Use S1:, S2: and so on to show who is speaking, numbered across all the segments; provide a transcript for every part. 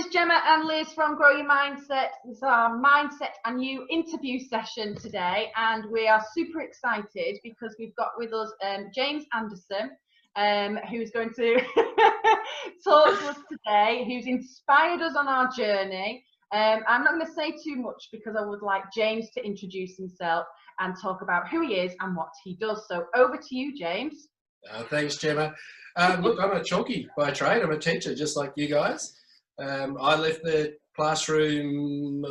S1: is Gemma and Liz from Grow Your Mindset. This is our mindset and you interview session today, and we are super excited because we've got with us um, James Anderson, um, who's going to talk to us today, who's inspired us on our journey. Um, I'm not going to say too much because I would like James to introduce himself and talk about who he is and what he does. So over to you, James.
S2: Uh, thanks, Gemma. Um, look, I'm a chalky by trade. I'm a teacher, just like you guys. Um, I left the classroom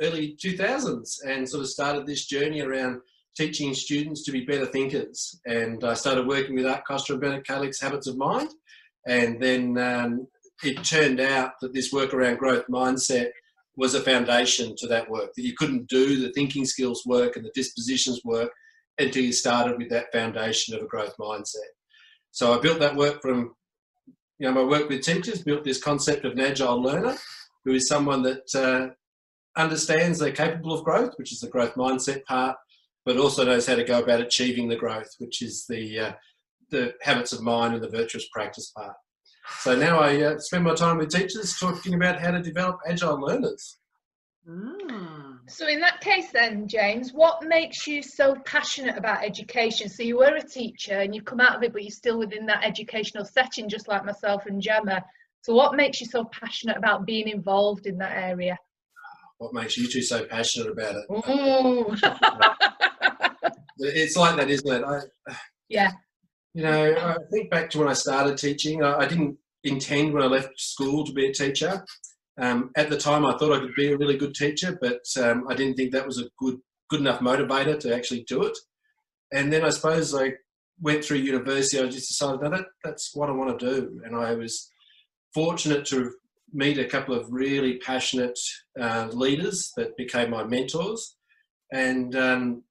S2: early 2000s and sort of started this journey around teaching students to be better thinkers. And I started working with Art Costa and Bernard Kallick's Habits of Mind. And then um, it turned out that this work around growth mindset was a foundation to that work, that you couldn't do the thinking skills work and the dispositions work until you started with that foundation of a growth mindset. So I built that work from, you know, my work with teachers, built this concept of an agile learner, who is someone that uh, understands they're capable of growth, which is the growth mindset part, but also knows how to go about achieving the growth, which is the, uh, the habits of mind and the virtuous practice part. So now I uh, spend my time with teachers talking about how to develop agile learners.
S3: Mm. So in that case then, James, what makes you so passionate about education? So you were a teacher and you've come out of it, but you're still within that educational setting, just like myself and Gemma. So what makes you so passionate about being involved in that area?
S2: What makes you two so passionate about it? it's like that, isn't it? I,
S3: yeah.
S2: You know, I think back to when I started teaching. I, I didn't intend when I left school to be a teacher. Um, at the time, I thought I could be a really good teacher, but um, I didn't think that was a good good enough motivator to actually do it. And then I suppose I went through university. I just decided no, that that's what I want to do, and I was fortunate to meet a couple of really passionate uh, leaders that became my mentors. And um,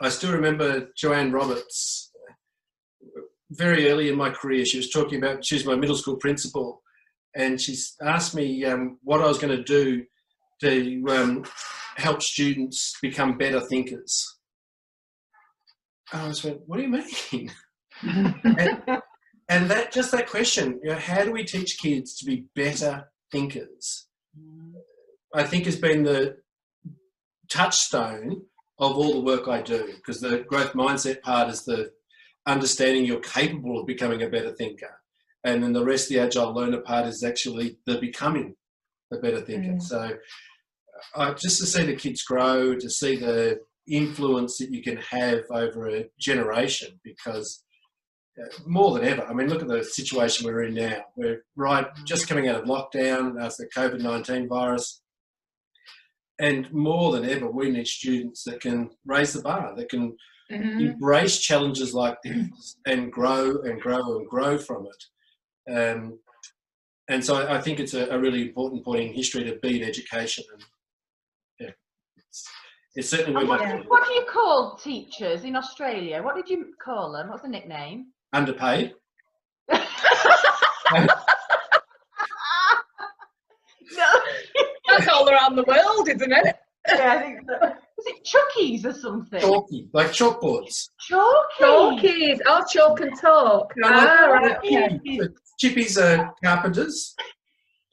S2: I still remember Joanne Roberts very early in my career, she was talking about, she was my middle school principal, and she asked me um, what I was going to do to um, help students become better thinkers. And I was like, what do you mean? and, and, that just that question, you know, how do we teach kids to be better thinkers? I think has been the touchstone of all the work I do because the growth mindset part is the understanding you're capable of becoming a better thinker. And then the rest of the agile learner part is actually the becoming a better thinker. Mm. So uh, just to see the kids grow, to see the influence that you can have over a generation, because uh, more than ever, I mean, look at the situation we're in now. We're right just coming out of lockdown after the COVID 19 virus. And more than ever, we need students that can raise the bar, that can mm-hmm. embrace challenges like this and grow and grow and grow from it. Um, and so I, I think it's a, a, really important point in history to be in education. And yeah, it's, it's certainly
S1: what, what do you call teachers in Australia? What did you call them? What's the nickname?
S2: Underpaid.
S1: no.
S3: That's all around the world, isn't it?
S1: Yeah, I think so. Is it Chuckies or something?
S2: Chalky, like chalkboards.
S1: Chalkies.
S3: Chalkies. Oh, chalk and talk.
S2: No, ah, right. Okay. Chippies are carpenters.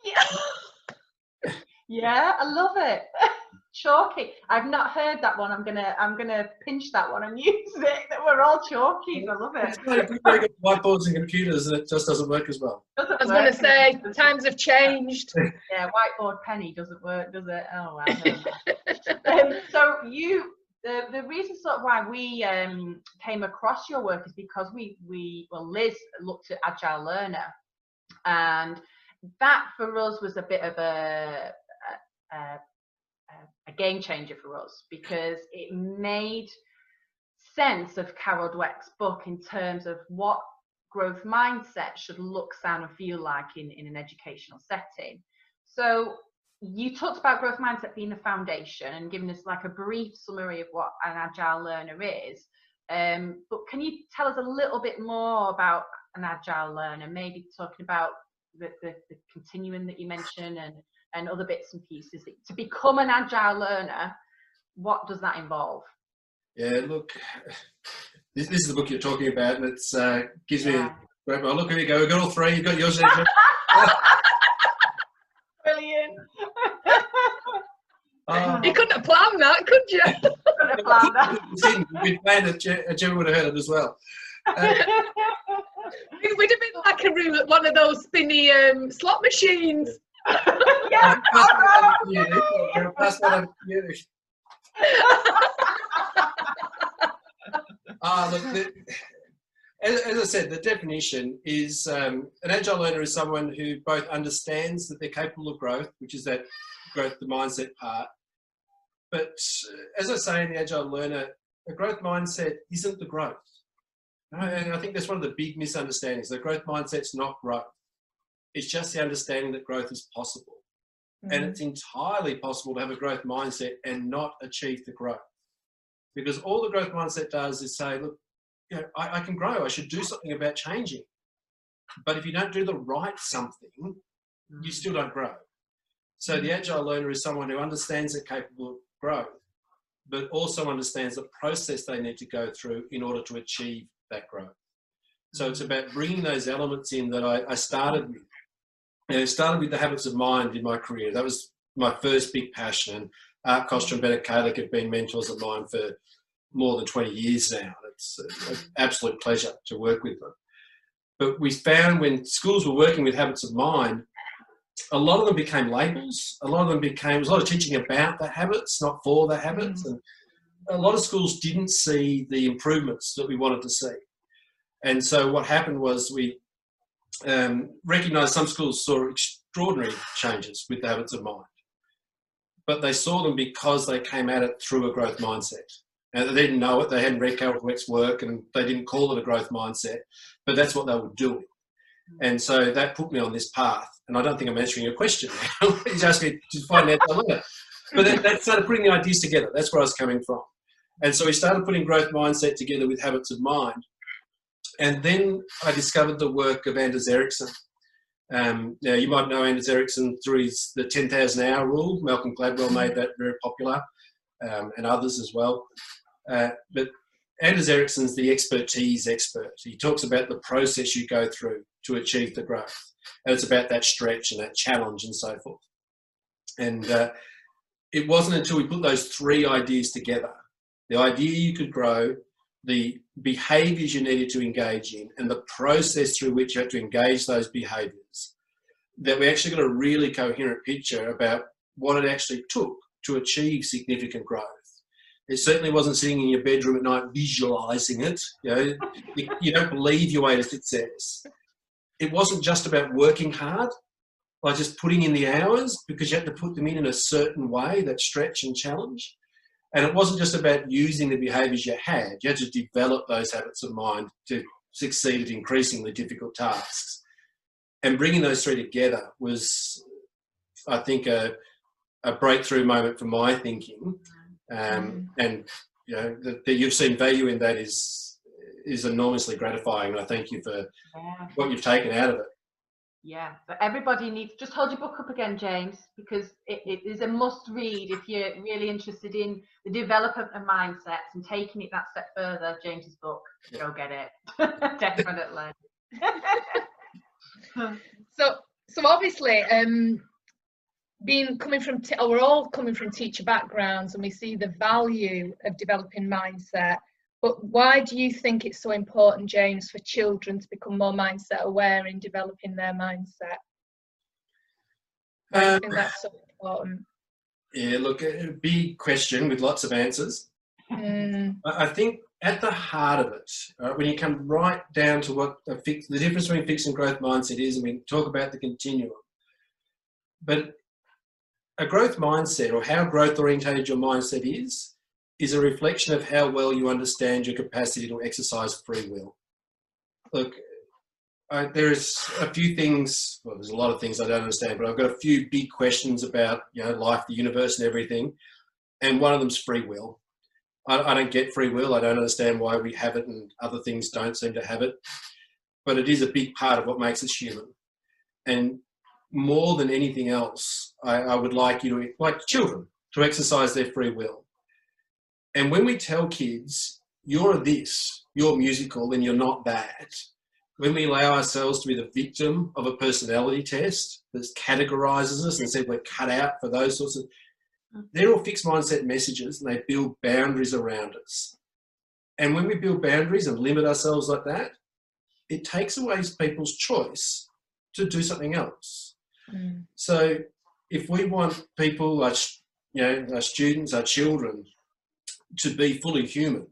S1: Yeah. yeah, I love it. Chalky. I've not heard that one. I'm gonna I'm gonna pinch that one and use it. That we're all chalkies. I love it. It's like
S2: whiteboards and computers, and it just doesn't work as well.
S3: Doesn't I was going to say times have changed.
S1: Yeah, whiteboard penny doesn't work, does it? Oh wow. um, so you. The, the reason sort of why we um, came across your work is because we we well Liz looked at agile learner and that for us was a bit of a, a, a game changer for us because it made sense of Carol Dweck's book in terms of what growth mindset should look, sound, and feel like in, in an educational setting. So you talked about growth mindset being the foundation and giving us like a brief summary of what an agile learner is. Um, but can you tell us a little bit more about an agile learner? Maybe talking about the, the, the continuum that you mentioned and and other bits and pieces. To become an agile learner, what does that involve?
S2: Yeah, look, this, this is the book you're talking about, and it uh, gives yeah. me a great. Well, look, here you go. We've got all three. You've got yours.
S1: Brilliant.
S3: Uh, you couldn't have planned that, could you?
S1: couldn't have planned that.
S2: We'd planned it, Gemma would have heard it as well. Uh,
S3: it would have been like a room at one of those spinny um, slot machines.
S1: yeah.
S2: Ah, look, the, as, as, I said, the definition is um, an agile learner is someone who both understands that they're capable of growth, which is that growth, the mindset part. But uh, as I say in the agile learner, a growth mindset isn't the growth. And I think that's one of the big misunderstandings. The growth mindset's not growth. It's just the understanding that growth is possible. Mm-hmm. And it's entirely possible to have a growth mindset and not achieve the growth. Because all the growth mindset does is say, look, you know, I, I can grow, I should do something about changing. But if you don't do the right something, mm-hmm. you still don't grow. So the agile learner is someone who understands they're capable of growth, but also understands the process they need to go through in order to achieve that growth. So it's about bringing those elements in that I, I started with. And it started with the habits of mind in my career. That was my first big passion. And Art Costa and Bennett Kalick have been mentors of mine for more than 20 years now. It's an absolute pleasure to work with them. But we found when schools were working with habits of mind, a lot of them became labels. A lot of them became, a lot of teaching about the habits, not for the habits. Mm. And a lot of schools didn't see the improvements that we wanted to see. And so what happened was we um, recognised some schools saw extraordinary changes with the habits of mind, but they saw them because they came at it through a growth mindset. And they didn't know it, they hadn't read Carol Dweck's work and they didn't call it a growth mindset, but that's what they were doing. And so that put me on this path. And I don't think I'm answering your question now. He's asking me to find out. But that, that started putting the ideas together. That's where I was coming from. And so we started putting growth mindset together with habits of mind. And then I discovered the work of Anders Ericsson. Um, now you might know Anders Ericsson through his the 10,000 hour rule. Malcolm Gladwell made that very popular, um, and others as well. Uh, but Anders Ericsson's the expertise expert. He talks about the process you go through to achieve the growth, and it's about that stretch and that challenge and so forth. And uh, it wasn't until we put those three ideas together the idea you could grow, the behaviors you needed to engage in, and the process through which you had to engage those behaviors, that we actually got a really coherent picture about what it actually took to achieve significant growth. It certainly wasn't sitting in your bedroom at night visualizing it. You, know, you, don't believe your way to success. It wasn't just about working hard, by just putting in the hours, because you had to put them in in a certain way, that stretch and challenge. And it wasn't just about using the behaviors you had, you had to develop those habits of mind to succeed at increasingly difficult tasks. And bringing those three together was, I think, a, a breakthrough moment for my thinking. Um, mm. And you know that, that, you've seen value in that is is enormously gratifying. And I thank you for yeah. what you've taken out of it.
S1: Yeah, but everybody needs just hold your book up again, James, because it, it is a must read if you're really interested in the development of mindsets and taking it that step further. James's book, go get it, definitely.
S3: so, so obviously, um, being coming from, t- we're all coming from teacher backgrounds, and we see the value of developing mindset but why do you think it's so important, James, for children to become more mindset aware in developing their mindset? I um, think that's so important.
S2: Yeah, look, a big question with lots of answers. Mm. I think at the heart of it, right, when you come right down to what the, fix, the difference between fixed and growth mindset is, and we talk about the continuum, but a growth mindset or how growth orientated your mindset is, is a reflection of how well you understand your capacity to exercise free will. Look, I, there's a few things, well, there's a lot of things I don't understand, but I've got a few big questions about, you know, life, the universe and everything. And one of them's free will. I, I don't get free will. I don't understand why we have it and other things don't seem to have it. But it is a big part of what makes us human. And more than anything else, I, I would like you to, like children, to exercise their free will and when we tell kids, you're this, you're musical, and you're not that, when we allow ourselves to be the victim of a personality test that categorizes us and said we're cut out for those sorts of. They're all fixed mindset messages and they build boundaries around us. And when we build boundaries and limit ourselves like that, it takes away people's choice to do something else.
S3: Mm.
S2: So if we want people, our, you know, our students, our children, to be fully human,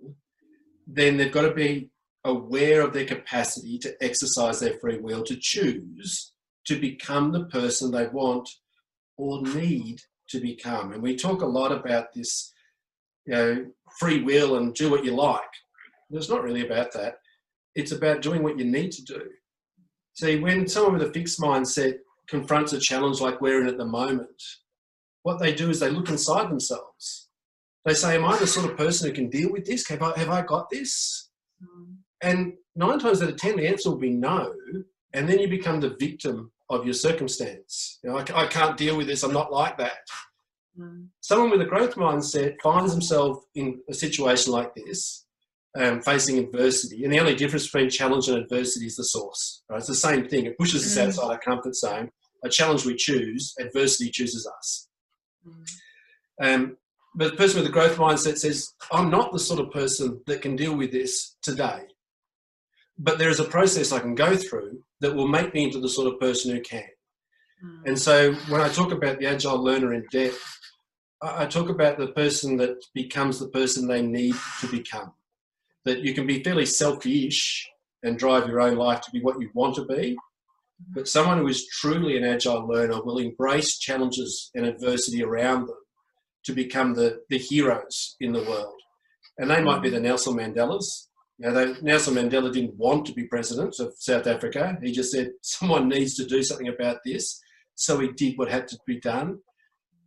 S2: then they've got to be aware of their capacity to exercise their free will, to choose to become the person they want or need to become. And we talk a lot about this, you know, free will and do what you like. It's not really about that. It's about doing what you need to do. See, when someone with a fixed mindset confronts a challenge like we're in at the moment, what they do is they look inside themselves. They say, Am I the sort of person who can deal with this? Have I, have I got this?
S1: Mm.
S2: And nine times out of ten, the answer will be no. And then you become the victim of your circumstance. You know, I, I can't deal with this. I'm not like that.
S1: Mm.
S2: Someone with a growth mindset finds himself in a situation like this, um, facing adversity, and the only difference between challenge and adversity is the source. Right? It's the same thing. It pushes us
S3: Mm.
S2: outside our comfort zone. A challenge we choose, adversity chooses us.
S1: Mm.
S2: Um, but the person with a growth mindset says, I'm not the sort of person that can deal with this today. But there is a process I can go through that will make me into the sort of person who can.
S1: Mm.
S2: And so when I talk about the agile learner in depth, I I talk about the person that becomes the person they need to become. That you can be fairly selfish and drive your own life to be what you want to be. But someone who is truly an agile learner will embrace challenges and adversity around them to become the, the heroes in the world. And they might be the Nelson Mandelas. You know, they, Nelson Mandela didn't want to be president of South Africa. He just said, someone needs to do something about this. So he did what had to be done.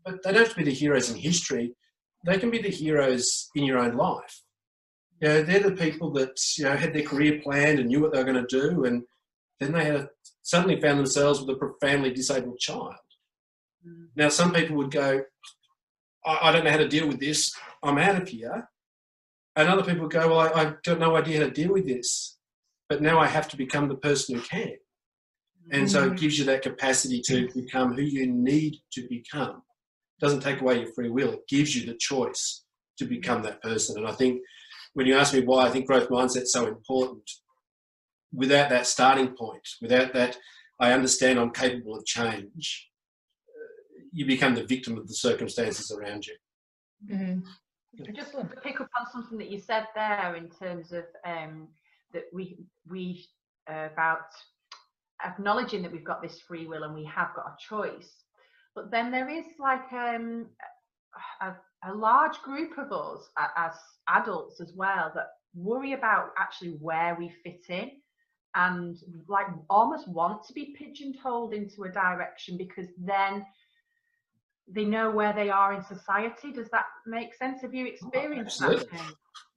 S2: But they don't have to be the heroes in history. They can be the heroes in your own life. You know, they're the people that you know had their career planned and knew what they were going to do, and then they had a, suddenly found themselves with a profoundly disabled child.
S1: Mm.
S2: Now, some people would go, I, I don't know how to deal with this. I'm out of here. And other people go, Well, I, I've got no idea how to deal with this. But now I have to become the person who can. And so it mm. gives you that capacity to become who you need to become. It doesn't take away your free will, it gives you the choice to become that person. And I think when you ask me why I think growth mindset is so important, without that starting point, without that, I understand I'm capable of change, you become the victim of the circumstances around you.
S3: Mm.
S1: Just want to pick up on something that you said there in terms of um, that we we uh, about acknowledging that we've got this free will and we have got a choice, but then there is like um, a, a large group of us as adults as well that worry about actually where we fit in and like almost want to be pigeonholed into a direction because then they know where they are in society. Does that make sense? Have you experienced that?
S2: absolutely.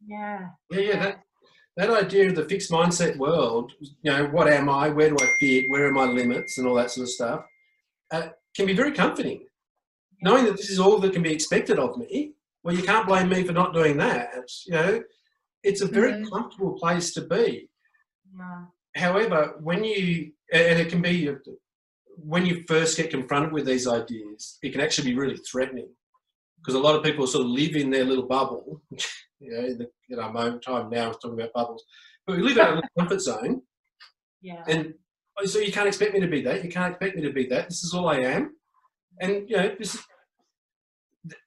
S1: Yeah.
S2: Yeah, yeah, that, that idea of the fixed mindset world, you know, what am I, where do I fit, where are my limits, and all that sort of stuff, uh, can be very comforting. Knowing that this is all that can be expected of me, well, you can't blame me for not doing that. You know, it's a very
S3: Mhm.
S2: comfortable place to be.
S1: Yeah.
S2: However, when you, and it can be, when you first get confronted with these ideas, it can actually be really threatening because a lot of people sort of live in their little bubble. You know, in, the, in our moment time now, is talking about bubbles, but we live in our little comfort zone,
S1: Yeah.
S2: and oh, so you can't expect me to be that. You can't expect me to be that. This is all I am, and you know, this.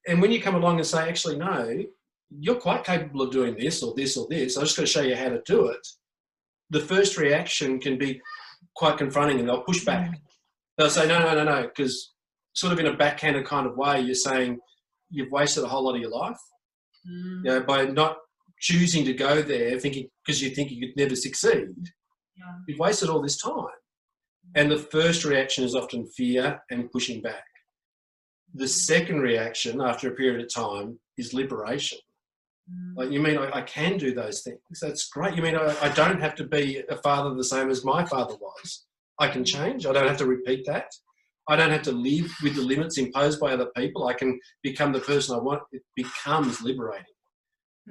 S2: And when you come along and say, actually, no, you're quite capable of doing this or this or this. I'm just going to show you how to do it. The first reaction can be quite confronting, and they'll push back. They'll say, no, no, no, no, because sort of in a backhanded kind of way, you're saying you've wasted a whole lot of your life
S1: Mm.
S2: you know, by not choosing to go there, thinking because you think you could never succeed,
S1: Yeah.
S2: you've wasted all this time. And the first reaction is often fear and pushing back. The second reaction, after a period of time, is liberation.
S1: Mm.
S2: Like, you mean I, I can do those things? That's great. You mean I, I don't have to be a father the same as my father was? I can change. I don't have to repeat that. I don't have to live with the limits imposed by other people. I can become the person I want. It becomes liberating.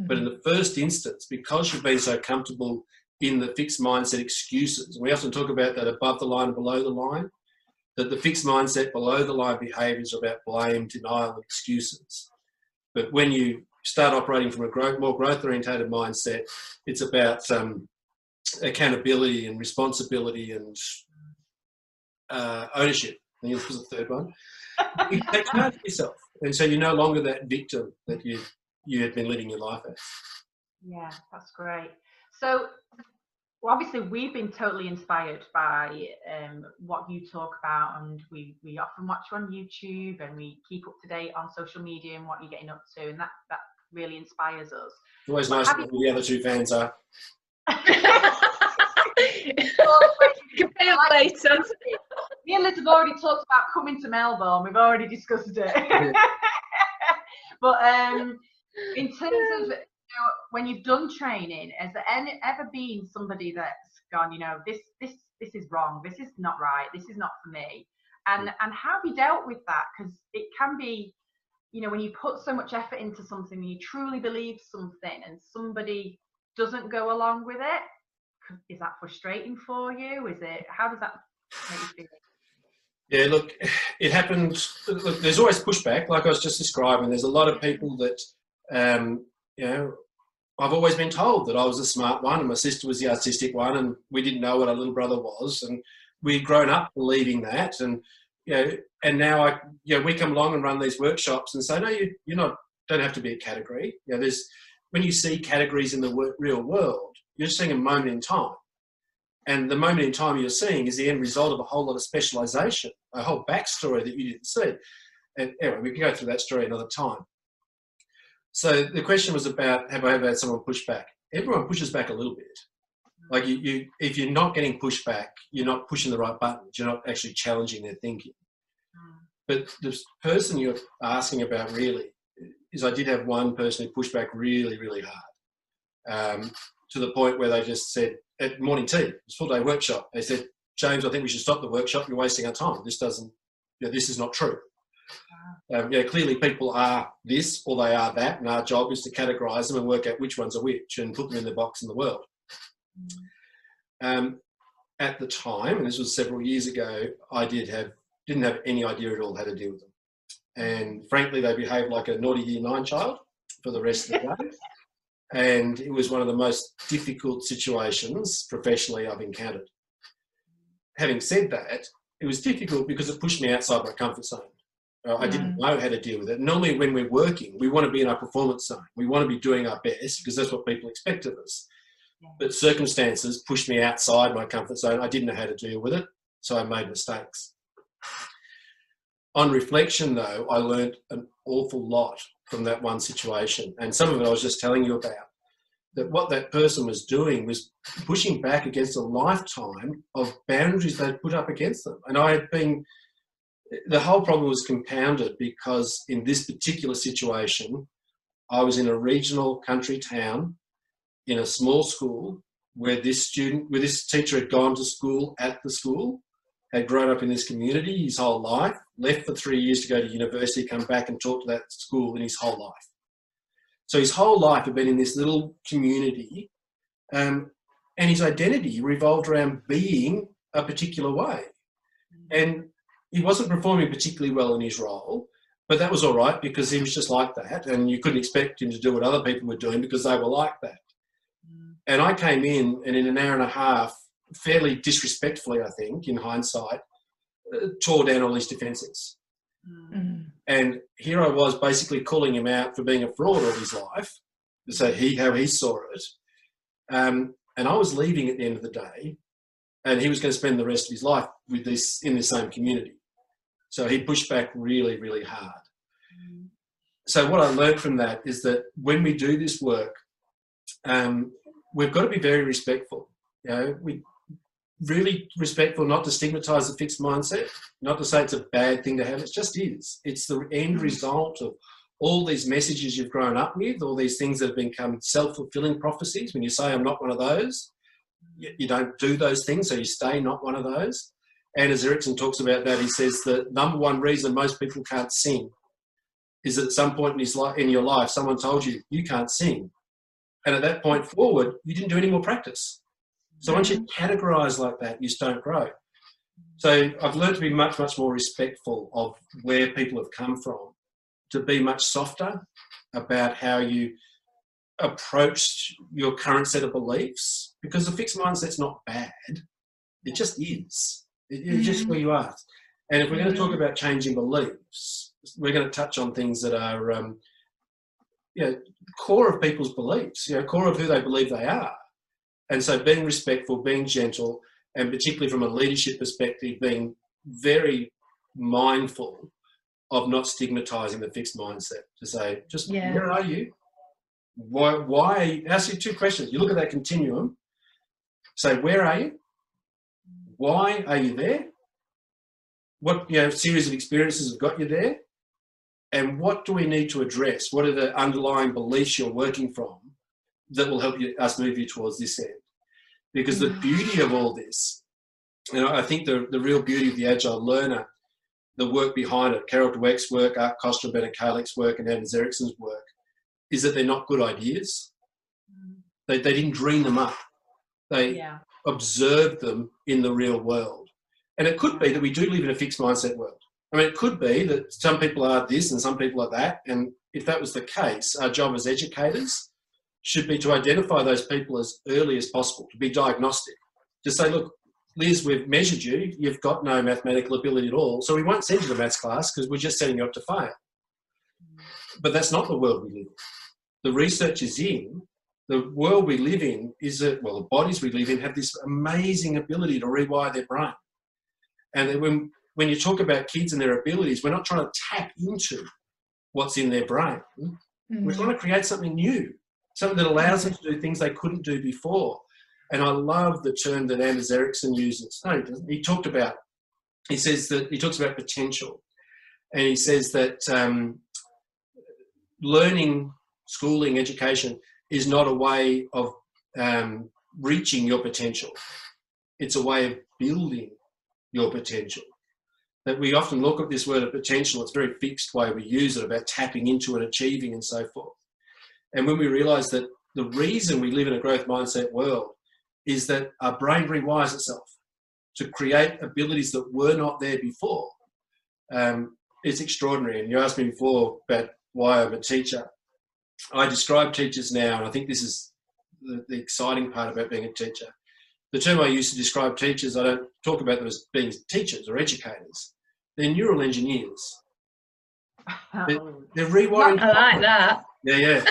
S2: But in the first instance, because you've been so comfortable in the fixed mindset excuses, we often talk about that above the line and below the line. that the fixed mindset below the line behaviours are about blame, denial, and excuses. But when you start operating from a growth, more growth orientated mindset, it's about um, accountability and responsibility and uh, ownership. I think was the third one. You take charge of yourself, and so you're no longer that victim that you you had been living your life as.
S1: Yeah, that's great. So, well, obviously, we've been totally inspired by um, what you talk about, and we we often watch you on YouTube, and we keep up to date on social media and what you're getting up to, and that that really inspires us.
S2: It's always nice to when the other two fans are.
S1: later. Me and Liz have already talked about coming to Melbourne. We've already discussed it. but um, in terms of you know, when you've done training, has there any, ever been somebody that's gone, you know, this this this is wrong, this is not right, this is not for me, and and how have you dealt with that? Because it can be, you know, when you put so much effort into something, and you truly believe something, and somebody doesn't go along with it, is that frustrating for you? Is it how does that make you feel?
S2: Yeah, look, it happened. Look, there's always pushback, like I was just describing. There's a lot of people that, um, you know, I've always been told that I was the smart one and my sister was the artistic one, and we didn't know what our little brother was, and we'd grown up believing that, and you know, and now I, you know, we come along and run these workshops and say, no, you, you're not, don't have to be a category. You know, there's when you see categories in the real world, you're seeing a moment in time. And the moment in time you're seeing is the end result of a whole lot of specialization, a whole backstory that you didn't see. And anyway, we can go through that story another time. So the question was about have I ever had someone push back? Everyone pushes back a little bit. Like you, you if you're not getting pushback, you're not pushing the right buttons. You're not actually challenging their thinking. But the person you're asking about really is I did have one person who pushed back really, really hard. Um, to the point where they just said at morning tea, it was full day workshop. They said, James, I think we should stop the workshop. You're wasting our time. This doesn't, you know, this is not true. Um, yeah, clearly people are this or they are that, and our job is to categorise them and work out which ones are which and put them in the box in the world. Um, at the time, and this was several years ago, I did have didn't have any idea at all how to deal with them, and frankly, they behaved like a naughty year nine child for the rest of the day. And it was one of the most difficult situations professionally I've encountered. Having said that, it was difficult because it pushed me outside my comfort zone. Uh, I didn't mm. know how to deal with it. Normally, when we're working, we want to be in our performance zone. We want to be doing our best because that's what people expect of us. But circumstances pushed me outside my comfort zone. I didn't know how to deal with it, so I made mistakes. On reflection, though, I learned an awful lot from that one situation. And some of it I was just telling you about. That what that person was doing was pushing back against a lifetime of boundaries they'd put up against them. And I had been, the whole problem was compounded because in this particular situation, I was in a regional country town in a small school where this student, where this teacher had gone to school at the school had grown up in this community his whole life, left for three years to go to university, come back and talk to that school in his whole life. So his whole life had been in this little community, um, and his identity revolved around being a particular way. And he wasn't performing particularly well in his role, but that was all right because he was just like that, and you couldn't expect him to do what other people were doing because they were like that. Mm. And I came in, and in an hour and a half, fairly disrespectfully, I think, in hindsight, uh, tore down all his defences. Mm. And here I was basically calling him out for being a fraud all his life, so he how he saw it. Um, and I was leaving at the end of the day, and he was going to spend the rest of his life with this in the same community. So he pushed back really, really hard. Mm. So what I learned from that is that when we do this work, um, we've got to be very respectful. You know, we really respectful not to stigmatize the fixed mindset, not to say it's a bad thing to have, it just is. It's the end mm. result of all these messages you've grown up with, all these things that have become self fulfilling prophecies. When you say, I'm not one of those, you don't do those things, so you stay not one of those. And as Ericsson talks about that, he says the number one reason most people can't sing is at some point in, his life, in your life, someone told you, you can't sing. And at that point forward, you didn't do any more practice. So once you categorize like that, you just don't grow. So I've learned to be much, much more respectful of where people have come from, to be much softer about how you approach your current set of beliefs, because the fixed mindset's not bad. It just is. It's mm-hmm. just where you are. And if we're going to talk about changing beliefs, we're going to touch on things that are, um, you know, core of people's beliefs, you know, core of who they believe they are. And so being respectful, being gentle, and particularly from a leadership perspective, being very mindful of not stigmatizing the fixed mindset to say, just yeah. where are you? Why, why? Ask you two questions. You look at that continuum, say, where are you? Why are you there? What you know, series of experiences have got you there? And what do we need to address? What are the underlying beliefs you're working from that will help you, us move you towards this end? Because the beauty of all this, you know, I think the, the real beauty of the Agile Learner, the work behind it, Carol Dweck's work, Art Costa, Bennett Kallick's work, and Anders Ericsson's work, is that they're not good ideas. They, they didn't dream them up. They yeah. observed them in the real world. And it could be that we do live in a fixed mindset world. I mean, it could be that some people are this and some people are that. And if that was the case, our job as educators should be to identify those people as early as possible, to be diagnostic, to say, look, Liz, we've measured you, you've got no mathematical ability at all, so we won't send you to the maths class because we're just setting you up to fail. But that's not the world we live in. The research is in, the world we live in is that, well, the bodies we live in have this amazing ability to rewire their brain. And when, when you talk about kids and their abilities, we're not trying to tap into what's in their brain. Mm-hmm. We're trying to create something new something that allows them to do things they couldn't do before. And I love the term that Anders Ericsson uses. No, he, he talked about, he says that, he talks about potential. And he says that um, learning, schooling, education is not a way of um, reaching your potential. It's a way of building your potential. That we often look at this word of potential, it's a very fixed way we use it about tapping into and achieving and so forth. And when we realize that the reason we live in a growth mindset world is that our brain rewires itself to create abilities that were not there before, um, it's extraordinary. And you asked me before about why I'm a teacher. I describe teachers now, and I think this is the, the exciting part about being a teacher. The term I use to describe teachers, I don't talk about them as being teachers or educators. They're neural engineers. They're, they're rewiring.
S3: I like that.
S2: Yeah, yeah.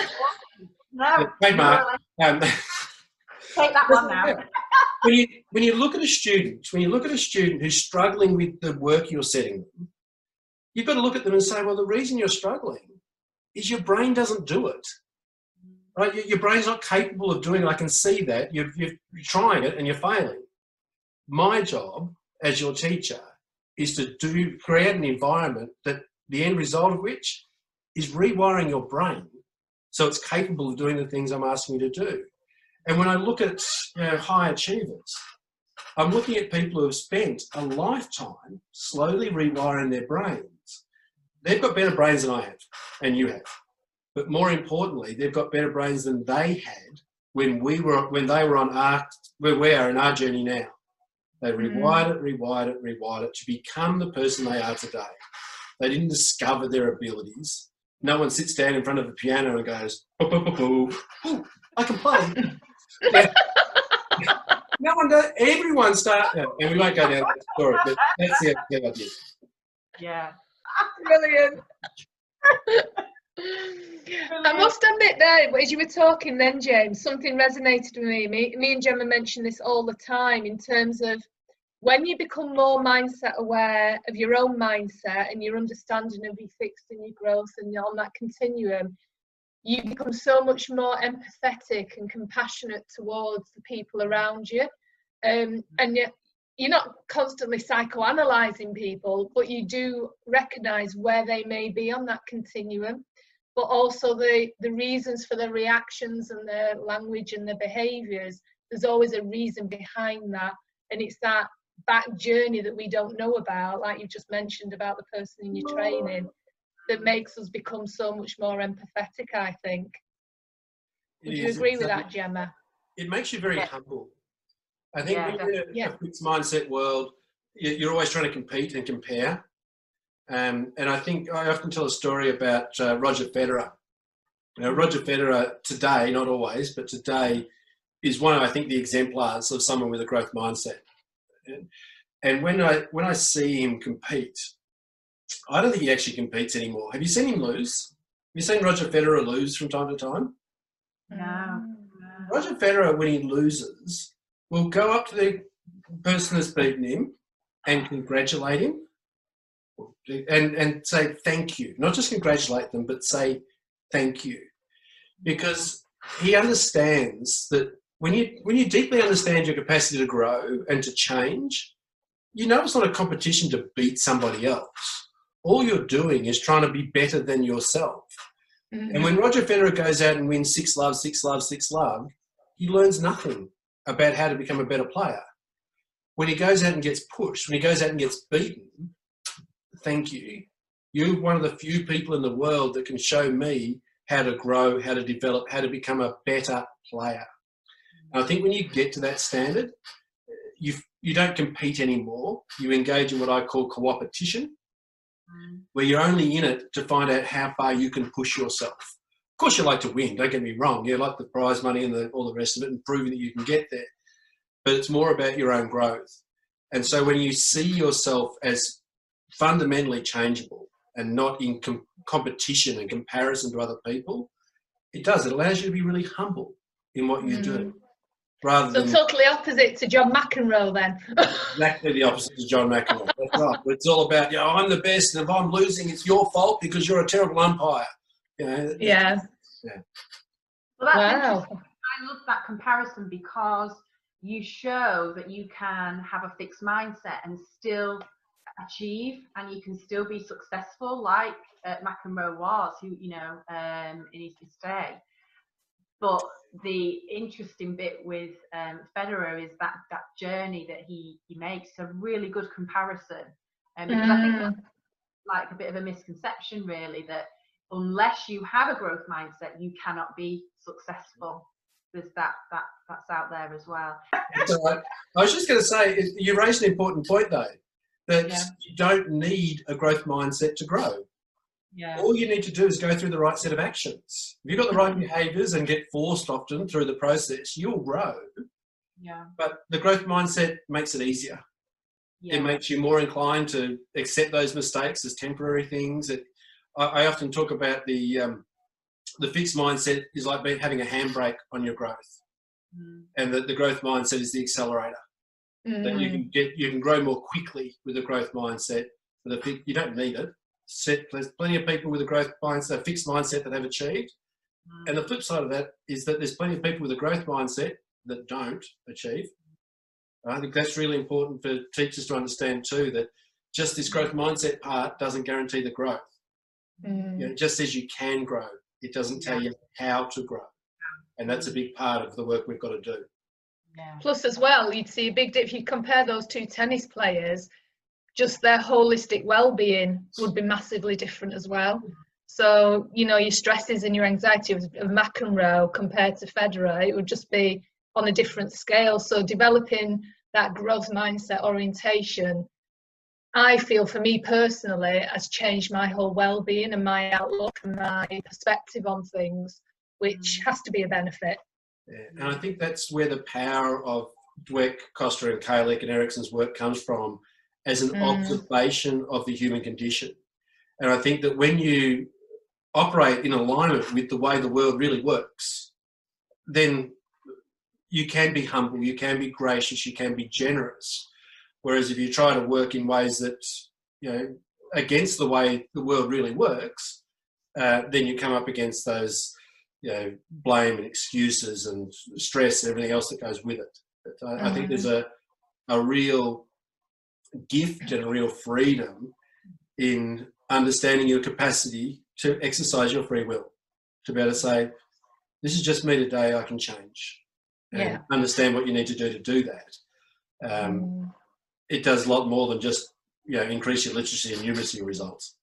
S1: No.
S2: Trademark.
S1: Um, Take that one now.
S2: when you when you look at a student, when you look at a student who's struggling with the work you're setting them, you've got to look at them and say, well, the reason you're struggling is your brain doesn't do it. Right? Your, your brain's not capable of doing it. I can see that. You're, you're trying it and you're failing. My job as your teacher is to do create an environment that the end result of which is rewiring your brain so it's capable of doing the things I'm asking you to do. And when I look at you know, high achievers, I'm looking at people who have spent a lifetime slowly rewiring their brains. They've got better brains than I have, and you have. But more importantly, they've got better brains than they had when we were when they were on our where we are in our journey now. They mm. rewired it, rewired it, rewired it to become the person they are today. They didn't discover their abilities no one sits down in front of the piano and goes, boo, boo, boo, boo. I can play. no one does. Everyone starts, and we won't go down that story, but that's the idea.
S1: Yeah.
S3: Brilliant. I must admit there, as you were talking then, James, something resonated with me. me. Me and Gemma mention this all the time in terms of when you become more mindset aware of your own mindset and your understanding of your fixed and your growth and you're on that continuum, you become so much more empathetic and compassionate towards the people around you. Um, and yet you're not constantly psychoanalyzing people, but you do recognize where they may be on that continuum, but also the, the reasons for their reactions and their language and their behaviors. There's always a reason behind that. And it's that back journey that we don't know about, like you just mentioned about the person in your training, that makes us become so much more empathetic, I think. Would you agree with that, Gemma?
S2: It makes you very yeah. humble. I think yeah, in a, yeah. a fixed mindset world, you're always trying to compete and compare. Um, and I think I often tell a story about uh, Roger Federer. You know, Roger Federer today, not always, but today, is one of I think the exemplars of someone with a growth mindset. And, and when I when I see him compete, I don't think he actually competes anymore. Have you seen him lose? Have you seen Roger Federer lose from time to time?
S1: No.
S2: Roger Federer, when he loses, will go up to the person that's beaten him and congratulate him and, and say thank you. Not just congratulate them, but say thank you. Because he understands that when you when you deeply understand your capacity to grow and to change, you know it's not a competition to beat somebody else. All you're doing is trying to be better than yourself. Mm-hmm. And when Roger Federer goes out and wins six love, six love, six love, he learns nothing about how to become a better player. When he goes out and gets pushed, when he goes out and gets beaten, thank you. You're one of the few people in the world that can show me how to grow, how to develop, how to become a better player. And I think when you get to that standard, you you don't compete anymore. You engage in what I call co-opetition, mm. where you're only in it to find out how far you can push yourself. Of course, you like to win. Don't get me wrong. You like the prize money and the, all the rest of it, and proving that you can get there. But it's more about your own growth. And so when you see yourself as fundamentally changeable and not in com- competition and comparison to other people, it does. It allows you to be really humble in what you mm. do.
S3: Rather so than, totally opposite to John McEnroe then.
S2: exactly the opposite to John McEnroe. That's right. It's all about, you know, I'm the best and if I'm losing, it's your fault because you're a terrible umpire. You know,
S3: yeah.
S1: yeah. Well, that's wow. I love that comparison because you show that you can have a fixed mindset and still achieve and you can still be successful like uh, McEnroe was who you know um, in his, his day but the interesting bit with um, Federer is that that journey that he he makes a really good comparison um, because mm. I think mm. that's like a bit of a misconception really that unless you have a growth mindset you cannot be successful there's that that that's out there as well
S2: right. I was just going to say you raised an important point though that yeah. you don't need a growth mindset to grow. Yeah. All you need to do is go through the right set of actions. If you've got the right behaviors and get forced often through the process, you'll grow.
S1: Yeah.
S2: But the growth mindset makes it easier. Yeah. It makes you more inclined to accept those mistakes as temporary things. It, I, I often talk about the um, the fixed mindset is like being, having a handbrake on your growth, mm. and the, the growth mindset is the accelerator. Mm. That you can mm. get, you can grow more quickly with a growth mindset. But the, you don't need it. Set, there's plenty of people with a growth mindset, a fixed mindset that have achieved. Mm. And the flip side of that is that there's plenty of people with a growth mindset that don't achieve. I think that's really important for teachers to understand too. That just this growth mindset part doesn't guarantee the growth. Mm. You know, it just says you can grow. It doesn't tell you how to grow, and that's a big part of the work we've got to do.
S3: Yeah. Plus, as well, you'd see a big if you compare those two tennis players, just their holistic well-being would be massively different as well. So, you know, your stresses and your anxiety of, McEnroe compared to Federer, it would just be on a different scale. So, developing that growth mindset orientation, I feel for me personally, has changed my whole well-being and my outlook and my perspective on things, which mm. has to be a benefit.
S2: Yeah. And I think that's where the power of Dweck, Costa, and Kalick and Ericsson's work comes from as an mm. observation of the human condition. And I think that when you operate in alignment with the way the world really works, then you can be humble, you can be gracious, you can be generous. Whereas if you try to work in ways that, you know, against the way the world really works, uh, then you come up against those you know, blame and excuses and stress and everything else that goes with it. But I, I think there's mm. a, a real gift and a real freedom in understanding your capacity to exercise your free will, to be able to say, this is just me today, I can change. And yeah. understand what you need to do to do that. Um, mm. It does a lot more than just you know increase your literacy and numeracy results.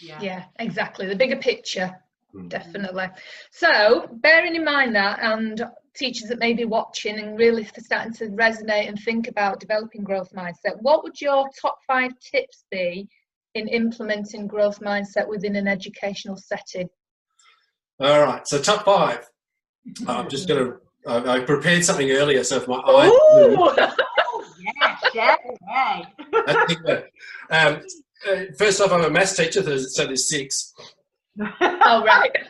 S3: Yeah. yeah, exactly. The bigger picture Mm. Definitely. So, bearing in mind that, and teachers that may be watching and really starting to resonate and think about developing growth mindset, what would your top five tips be in implementing growth mindset within an educational setting?
S2: All right, so top five. I'm just going to. I prepared something earlier, so if my eyes. oh,
S1: yeah, yeah,
S2: um, uh, first off, I'm a maths teacher, so there's six.
S3: oh right.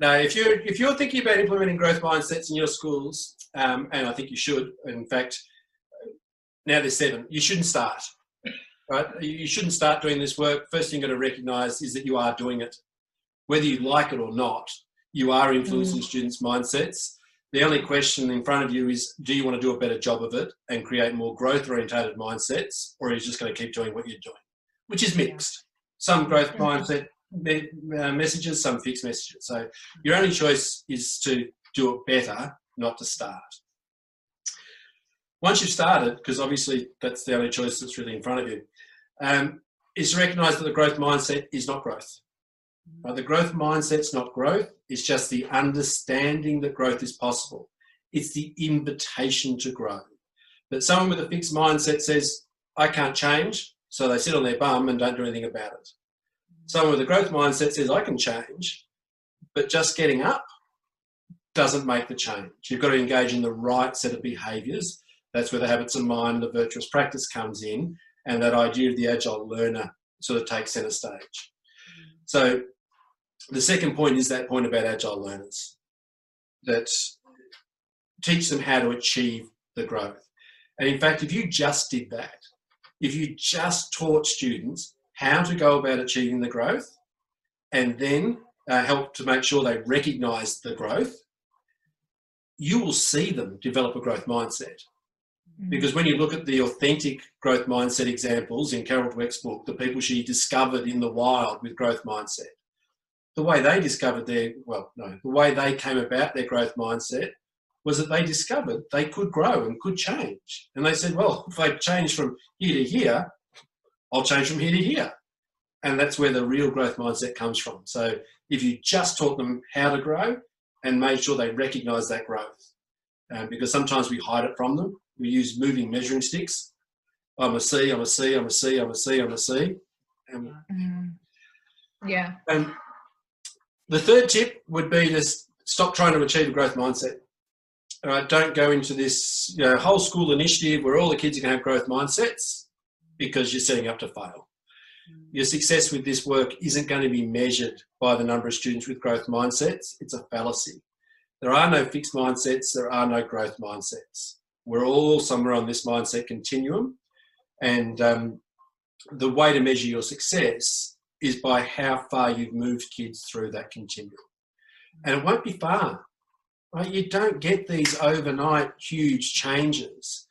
S2: now, if you're if you're thinking about implementing growth mindsets in your schools, um, and I think you should, in fact, now there's seven. You shouldn't start. Right? You shouldn't start doing this work. First thing you've got to recognise is that you are doing it, whether you like it or not. You are influencing mm. students' mindsets. The only question in front of you is do you want to do a better job of it and create more growth orientated mindsets, or are you just going to keep doing what you're doing? Which is mixed. Some growth mindset uh, messages, some fixed messages. So your only choice is to do it better, not to start. Once you've started, because obviously that's the only choice that's really in front of you, um, is to recognize that the growth mindset is not growth. Uh, the growth mindset's not growth, it's just the understanding that growth is possible. It's the invitation to grow. But someone with a fixed mindset says, I can't change, so they sit on their bum and don't do anything about it. Someone with a growth mindset says, I can change, but just getting up doesn't make the change. You've got to engage in the right set of behaviours. That's where the habits of mind, the virtuous practice comes in, and that idea of the agile learner sort of takes centre stage. So the second point is that point about agile learners that teach them how to achieve the growth. And in fact, if you just did that, if you just taught students how to go about achieving the growth and then uh, help to make sure they recognize the growth, you will see them develop a growth mindset. Mm. Because when you look at the authentic growth mindset examples in Carol Dweck's book, the people she discovered in the wild with growth mindset, the way they discovered their, well, no, the way they came about their growth mindset was that they discovered they could grow and could change. And they said, well, if I change from here to here, I'll change from here to here. And that's where the real growth mindset comes from. So if you just taught them how to grow and made sure they recognize that growth, um, because sometimes we hide it from them. We use moving measuring sticks. I'm a C, I'm a C, I'm a C, I'm a C, I'm a C. And,
S3: mm. Yeah.
S2: And the third tip would be to stop trying to achieve a growth mindset. All right, don't go into this you know, whole school initiative where all the kids are going to have growth mindsets because you're setting up to fail. Your success with this work isn't going to be measured by the number of students with growth mindsets. It's a fallacy. There are no fixed mindsets, there are no growth mindsets. We're all somewhere on this mindset continuum. And um, the way to measure your success is by how far you've moved kids through that continuum. And it won't be far. Right? You don't get these overnight huge changes.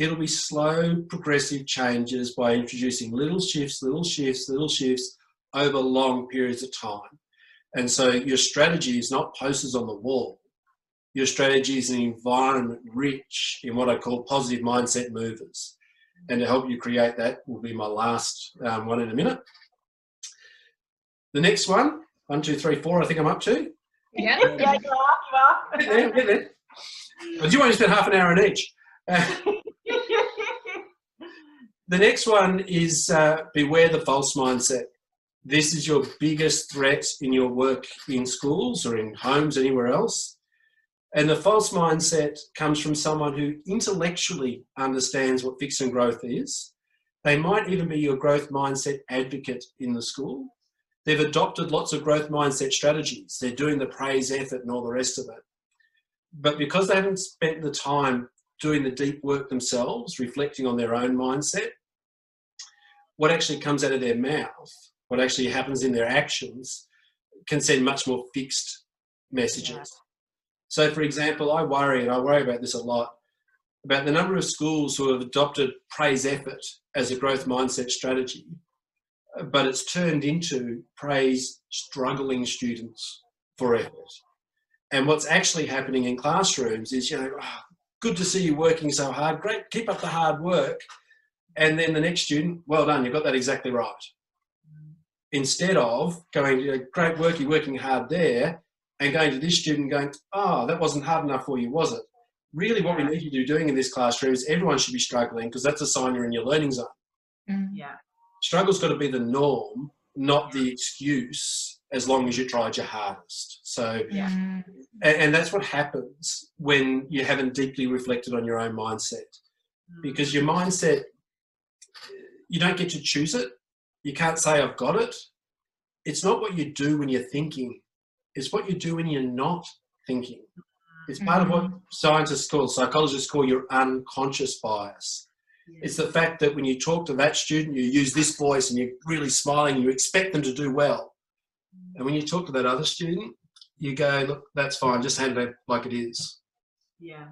S2: It'll be slow, progressive changes by introducing little shifts, little shifts, little shifts over long periods of time. And so your strategy is not posters on the wall. Your strategy is an environment rich in what I call positive mindset movers. And to help you create that will be my last um, one in a minute. The next one, one, two, three, four, I think I'm up
S3: to. Yeah,
S1: yeah, you are, you are. Get there,
S2: But you only spend half an hour on each. Uh, the next one is uh, beware the false mindset. This is your biggest threat in your work in schools or in homes, anywhere else. And the false mindset comes from someone who intellectually understands what fix and growth is. They might even be your growth mindset advocate in the school, They've adopted lots of growth mindset strategies. They're doing the praise effort and all the rest of it. But because they haven't spent the time doing the deep work themselves, reflecting on their own mindset, what actually comes out of their mouth, what actually happens in their actions, can send much more fixed messages. Yeah. So, for example, I worry, and I worry about this a lot, about the number of schools who have adopted praise effort as a growth mindset strategy but it's turned into praise struggling students for effort. And what's actually happening in classrooms is, you know, oh, good to see you working so hard. Great, keep up the hard work. And then the next student, well done, you got that exactly right. Instead of going, you know, great work, you're working hard there, and going to this student going, oh, that wasn't hard enough for you, was it? Really, what we need you to be doing in this classroom is everyone should be struggling because that's a sign you're in your learning zone.
S1: Mm. Yeah.
S2: Struggle's got to be the norm, not the excuse, as long as you tried your hardest. So,
S1: yeah.
S2: and, and that's what happens when you haven't deeply reflected on your own mindset
S1: Mm.
S2: because your mindset, you don't get to choose it. You can't say, I've got it. It's not what you do when you're thinking, it's what you do when you're not thinking. It's part of what scientists call, psychologists call your unconscious bias.
S1: Yeah.
S2: It's the fact that when you talk to that student, you use this voice and you're really smiling and you expect them to do well. And when you talk to that other student, you go, look, that's fine, just handle it like it is.
S1: Yeah.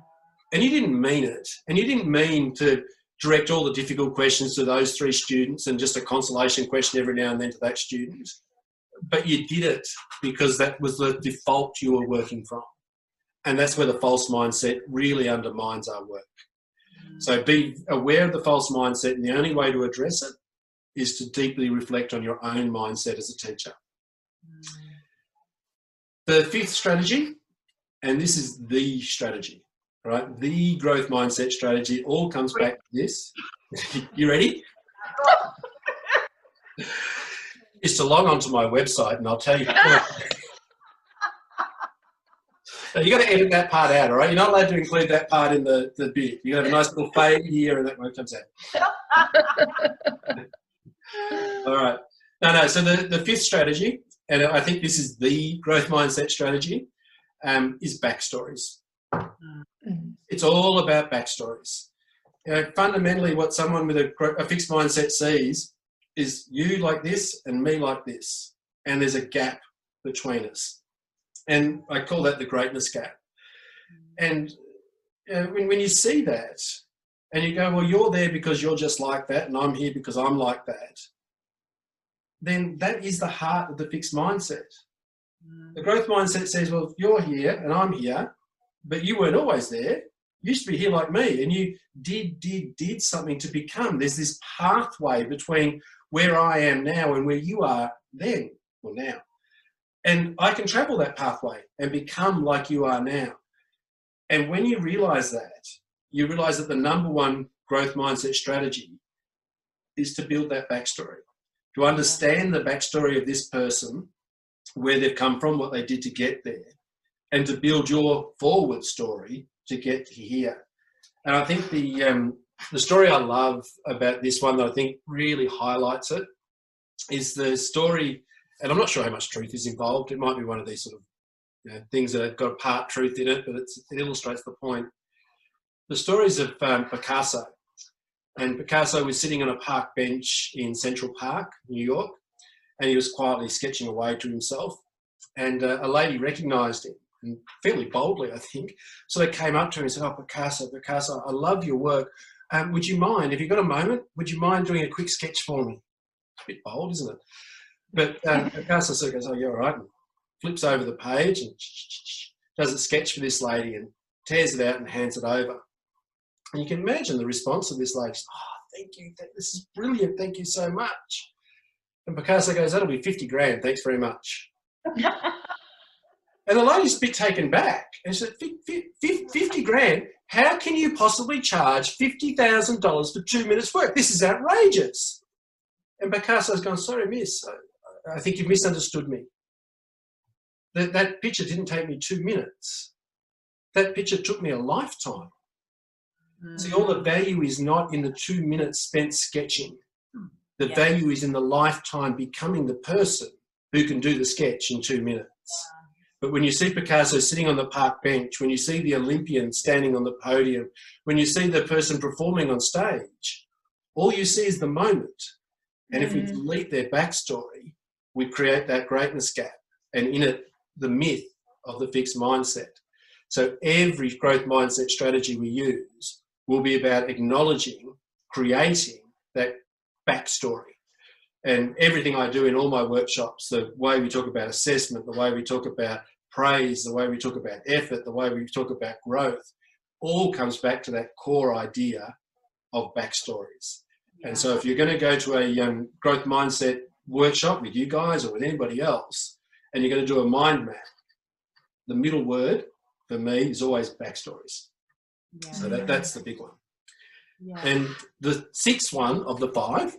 S2: And you didn't mean it. And you didn't mean to direct all the difficult questions to those three students and just a consolation question every now and then to that student. But you did it because that was the default you were working from. And that's where the false mindset really undermines our work. Mm. So be aware of the false mindset, and the only way to address it is to deeply reflect on your own mindset as a teacher. The fifth strategy, and this is the strategy, right? The growth mindset strategy all comes back to this. you ready? is to log on to my website and I'll tell you. Now, you got to edit that part out, all right? You're not allowed to include that part in the, the bit. You have a nice little fade here and that one comes out. all right. No, no. So the, the fifth strategy, and I think this is the growth mindset strategy, um, is backstories.
S3: Mm.
S2: It's all about backstories. You know, fundamentally, what someone with a, a fixed mindset sees is you like this and me like this, and there's a gap between us. And I call that the greatness gap. And uh, when, when you see that, and you go, well, you're there because you're just like that, and I'm here because I'm like that, then that is the heart of the fixed mindset. Mm. The growth mindset says, well, you're here and I'm here, but you weren't always there. You used to be here like me, and you did, did, did something to become. There's this pathway between where I am now and where you are then or now. And I can travel that pathway and become like you are now. And when you realize that, you realize that the number one growth mindset strategy is to build that backstory, to understand the backstory of this person, where they've come from, what they did to get there, and to build your forward story to get here. And I think the um, the story I love about this one that I think really highlights it is the story, and I'm not sure how much truth is involved. It might be one of these sort of you know, things that have got a part truth in it, but it illustrates the point. The stories of um, Picasso, and Picasso was sitting on a park bench in Central Park, New York, and he was quietly sketching away to himself. And uh, a lady recognised him, and fairly boldly, I think. So they came up to him and said, "Oh, Picasso, Picasso, I love your work. Um, would you mind, if you've got a moment, would you mind doing a quick sketch for me?" A bit bold, isn't it? But um, Picasso sort of goes, "Oh, you're all right." And flips over the page and does a sketch for this lady and tears it out and hands it over. And you can imagine the response of this lady. Oh, thank you. This is brilliant. Thank you so much. And Picasso goes, that'll be 50 grand. Thanks very much. and the lady's a bit taken back. And she said, 50 grand? How can you possibly charge $50,000 for two minutes work? This is outrageous. And Picasso's gone, sorry, miss, I think you've misunderstood me. That, that picture didn't take me two minutes. That picture took me a lifetime. Mm. See, all the value is not in the two minutes spent sketching. The yeah. value is in the lifetime becoming the person who can do the sketch in two minutes. But when you see Picasso sitting on the park bench, when you see the Olympian standing on the podium, when you see the person performing on stage, all you see is the moment. And mm. if we delete their backstory, we create that greatness gap. And in it, the myth of the fixed mindset. So every growth mindset strategy we use will be about acknowledging, creating that backstory. And everything I do in all my workshops, the way we talk about assessment, the way we talk about praise, the way we talk about effort, the way we talk about growth, all comes back to that core idea of backstories. And so if you're going to go to a um, growth mindset workshop with you guys or with anybody else, and you're going to do a mind map, the middle word for me is always backstories. Yeah. So that, that's the big one. Yeah. And the sixth one of the five,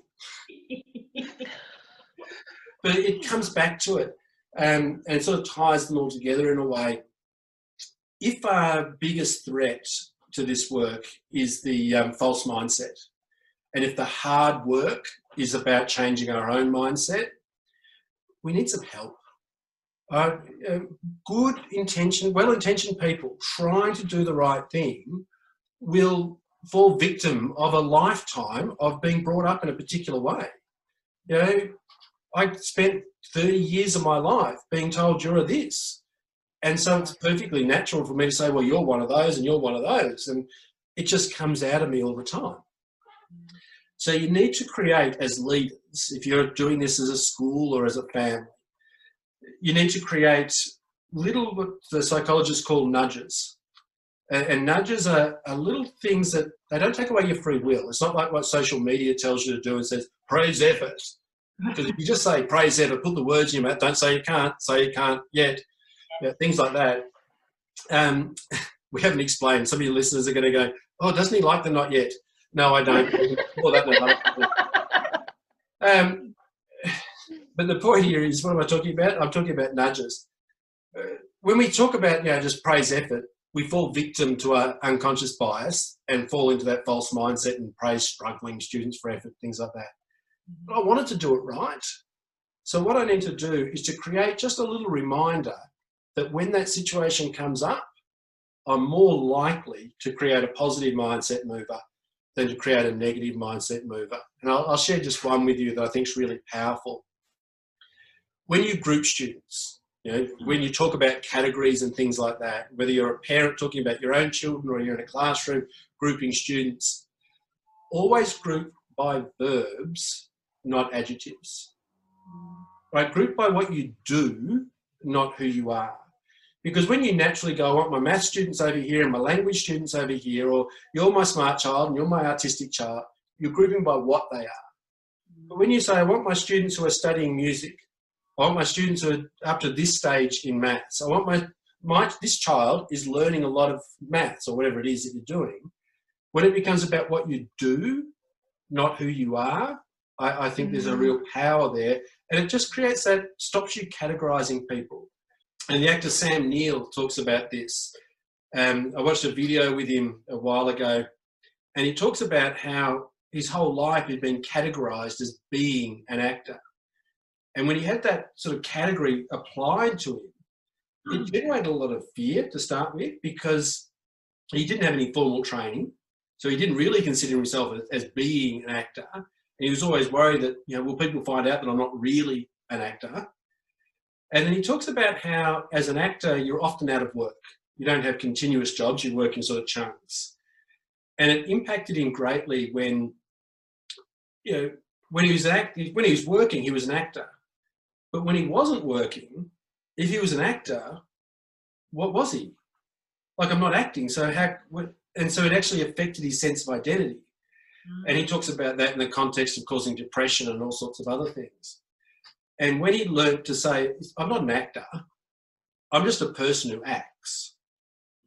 S2: but it comes back to it um, and sort of ties them all together in a way. If our biggest threat to this work is the um, false mindset, and if the hard work is about changing our own mindset, we need some help. Uh, uh, good intention, well intentioned people trying to do the right thing will fall victim of a lifetime of being brought up in a particular way. You know, I spent 30 years of my life being told you're this. And so it's perfectly natural for me to say, well, you're one of those and you're one of those. And it just comes out of me all the time. So you need to create as leaders, if you're doing this as a school or as a family, you need to create little what the psychologists call nudges. And, nudges are, are little things that they don't take away your free will. It's not like what social media tells you to do and says, praise effort. Because if you just say praise effort, put the words in your mouth, don't say you can't, say you can't yet, things like that. Um, we haven't explained. Some of your listeners are going to go, oh, doesn't he like the not yet? No, I don't. um, but the point here is, what am I talking about? I'm talking about nudges. Uh, when we talk about, you know, just praise effort, we fall victim to our unconscious bias and fall into that false mindset and praise struggling students for effort, things like that. But I wanted to do it right. So what I need to do is to create just a little reminder that when that situation comes up, I'm more likely to create a positive mindset mover than to create a negative mindset mover. And I'll, I'll share just one with you that I think is really powerful. When you group students, you know, when you talk about categories and things like that, whether you're a parent talking about your own children or you're in a classroom grouping students, always group by verbs, not adjectives. Right? Group by what you do, not who you are. Because when you naturally go, I want my math students over here and my language students over here, or you're my smart child and you're my artistic child, you're grouping by what they are. But when you say, I want my students who are studying music, I want my students who are up to this stage in maths, I want my, my this child is learning a lot of maths or whatever it is that you're doing. When it becomes about what you do, not who you are, I, I think there's a real power there. And it just creates that, stops you categorizing people. And the actor Sam Neill talks about this. Um, I watched a video with him a while ago, and he talks about how his whole life had been categorized as being an actor. And when he had that sort of category applied to him, it hmm. generated a lot of fear to start with because he didn't have any formal training. So he didn't really consider himself as, as being an actor. And he was always worried that, you know, will people find out that I'm not really an actor? And then he talks about how, as an actor, you're often out of work. You don't have continuous jobs, you work in sort of chunks. And it impacted him greatly when, you know, when he was act, when he was working, he was an actor. But when he wasn't working, if he was an actor, what was he? Like I'm not acting, so how? What, and so it actually affected his sense of identity. Mm. And he talks about that in the context of causing depression and all sorts of other things. And when he learned to say, I'm not an actor, I'm just a person who acts.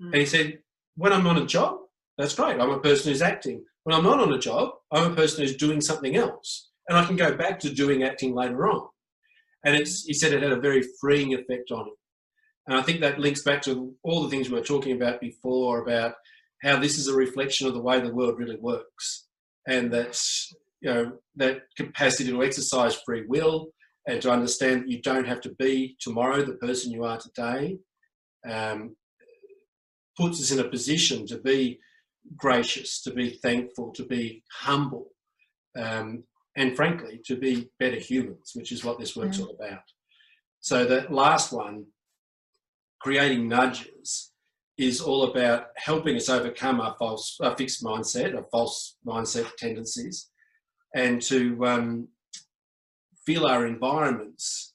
S2: Mm. And he said, when I'm on a job, that's great. I'm a person who's acting. When I'm not on a job, I'm a person who's doing something else. And I can go back to doing acting later on. And he said it had a very freeing effect on him. And I think that links back to all the things we were talking about before about how this is a reflection of the way the world really works. And that, you know, that capacity to exercise free will, and to understand that you don't have to be tomorrow the person you are today um, puts us in a position to be gracious, to be thankful, to be humble, um, and frankly, to be better humans, which is what this work's mm. all about. So, the last one, creating nudges, is all about helping us overcome our false, our fixed mindset, our false mindset tendencies, and to um, fill our environments,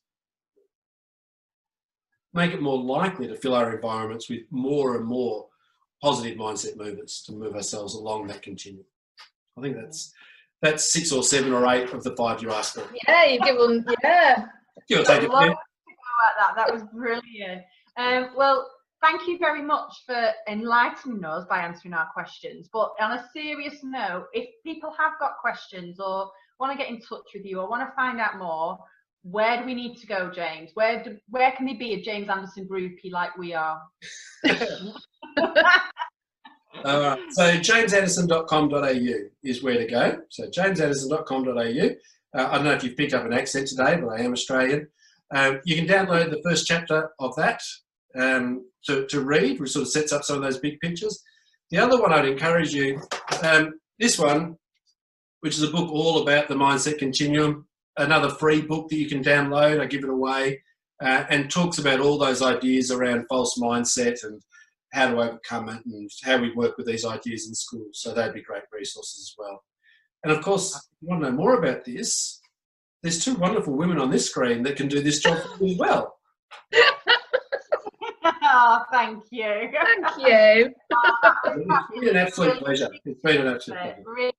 S2: make it more likely to fill our environments with more and more positive mindset movers to move ourselves along that continuum. I think that's that's six or seven or eight of the five you asked for.
S3: Yeah, you give them, yeah.
S1: You'll take it. That. that was brilliant. Um, well, thank you very much for enlightening us by answering our questions. But on a serious note, if people have got questions or want to get in touch with you or want to find out more, where do we need to go, James? Where do, where can they be a James Anderson groupie like we are?
S2: All right. So jamesanderson.com.au is where to go. So jamesanderson.com.au. Uh, I don't know if you've picked up an accent today, but I am Australian. Um, you can download the first chapter of that um, to, to read, which sort of sets up some of those big pictures. The other one I'd encourage you, um, this one, which is a book all about the mindset continuum, another free book that you can download. I give it away uh, and talks about all those ideas around false mindset and how to overcome it and how we work with these ideas in schools. So they'd be great resources as well. And of course, if you want to know more about this, there's two wonderful women on this screen that can do this job as well.
S1: oh, thank you.
S3: Thank you.
S2: it's been an absolute pleasure. It's been an absolute pleasure.
S1: Really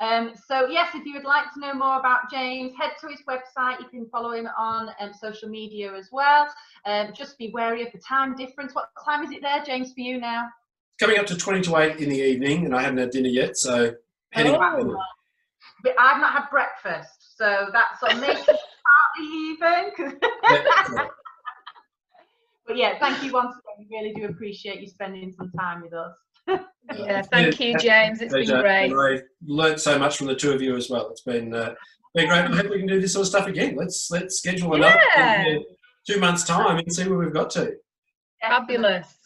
S1: um, so yes, if you would like to know more about James, head to his website. You can follow him on um, social media as well. Um, just be wary of the time difference. What time is it there, James, for you now?
S2: Coming up to 20 to 8 in the evening, and I haven't had dinner yet, so heading
S1: oh. But I've not had breakfast, so that's on me partly even. but yeah, thank you once again. We really do appreciate you spending some time with us.
S3: Yeah, thank you, James. It's been great.
S2: I learned so much from the two of you as well. It's been uh, been great. I hope we can do this sort of stuff again. Let's let's schedule another
S3: yeah.
S2: two months time and see where we've got to.
S3: Fabulous.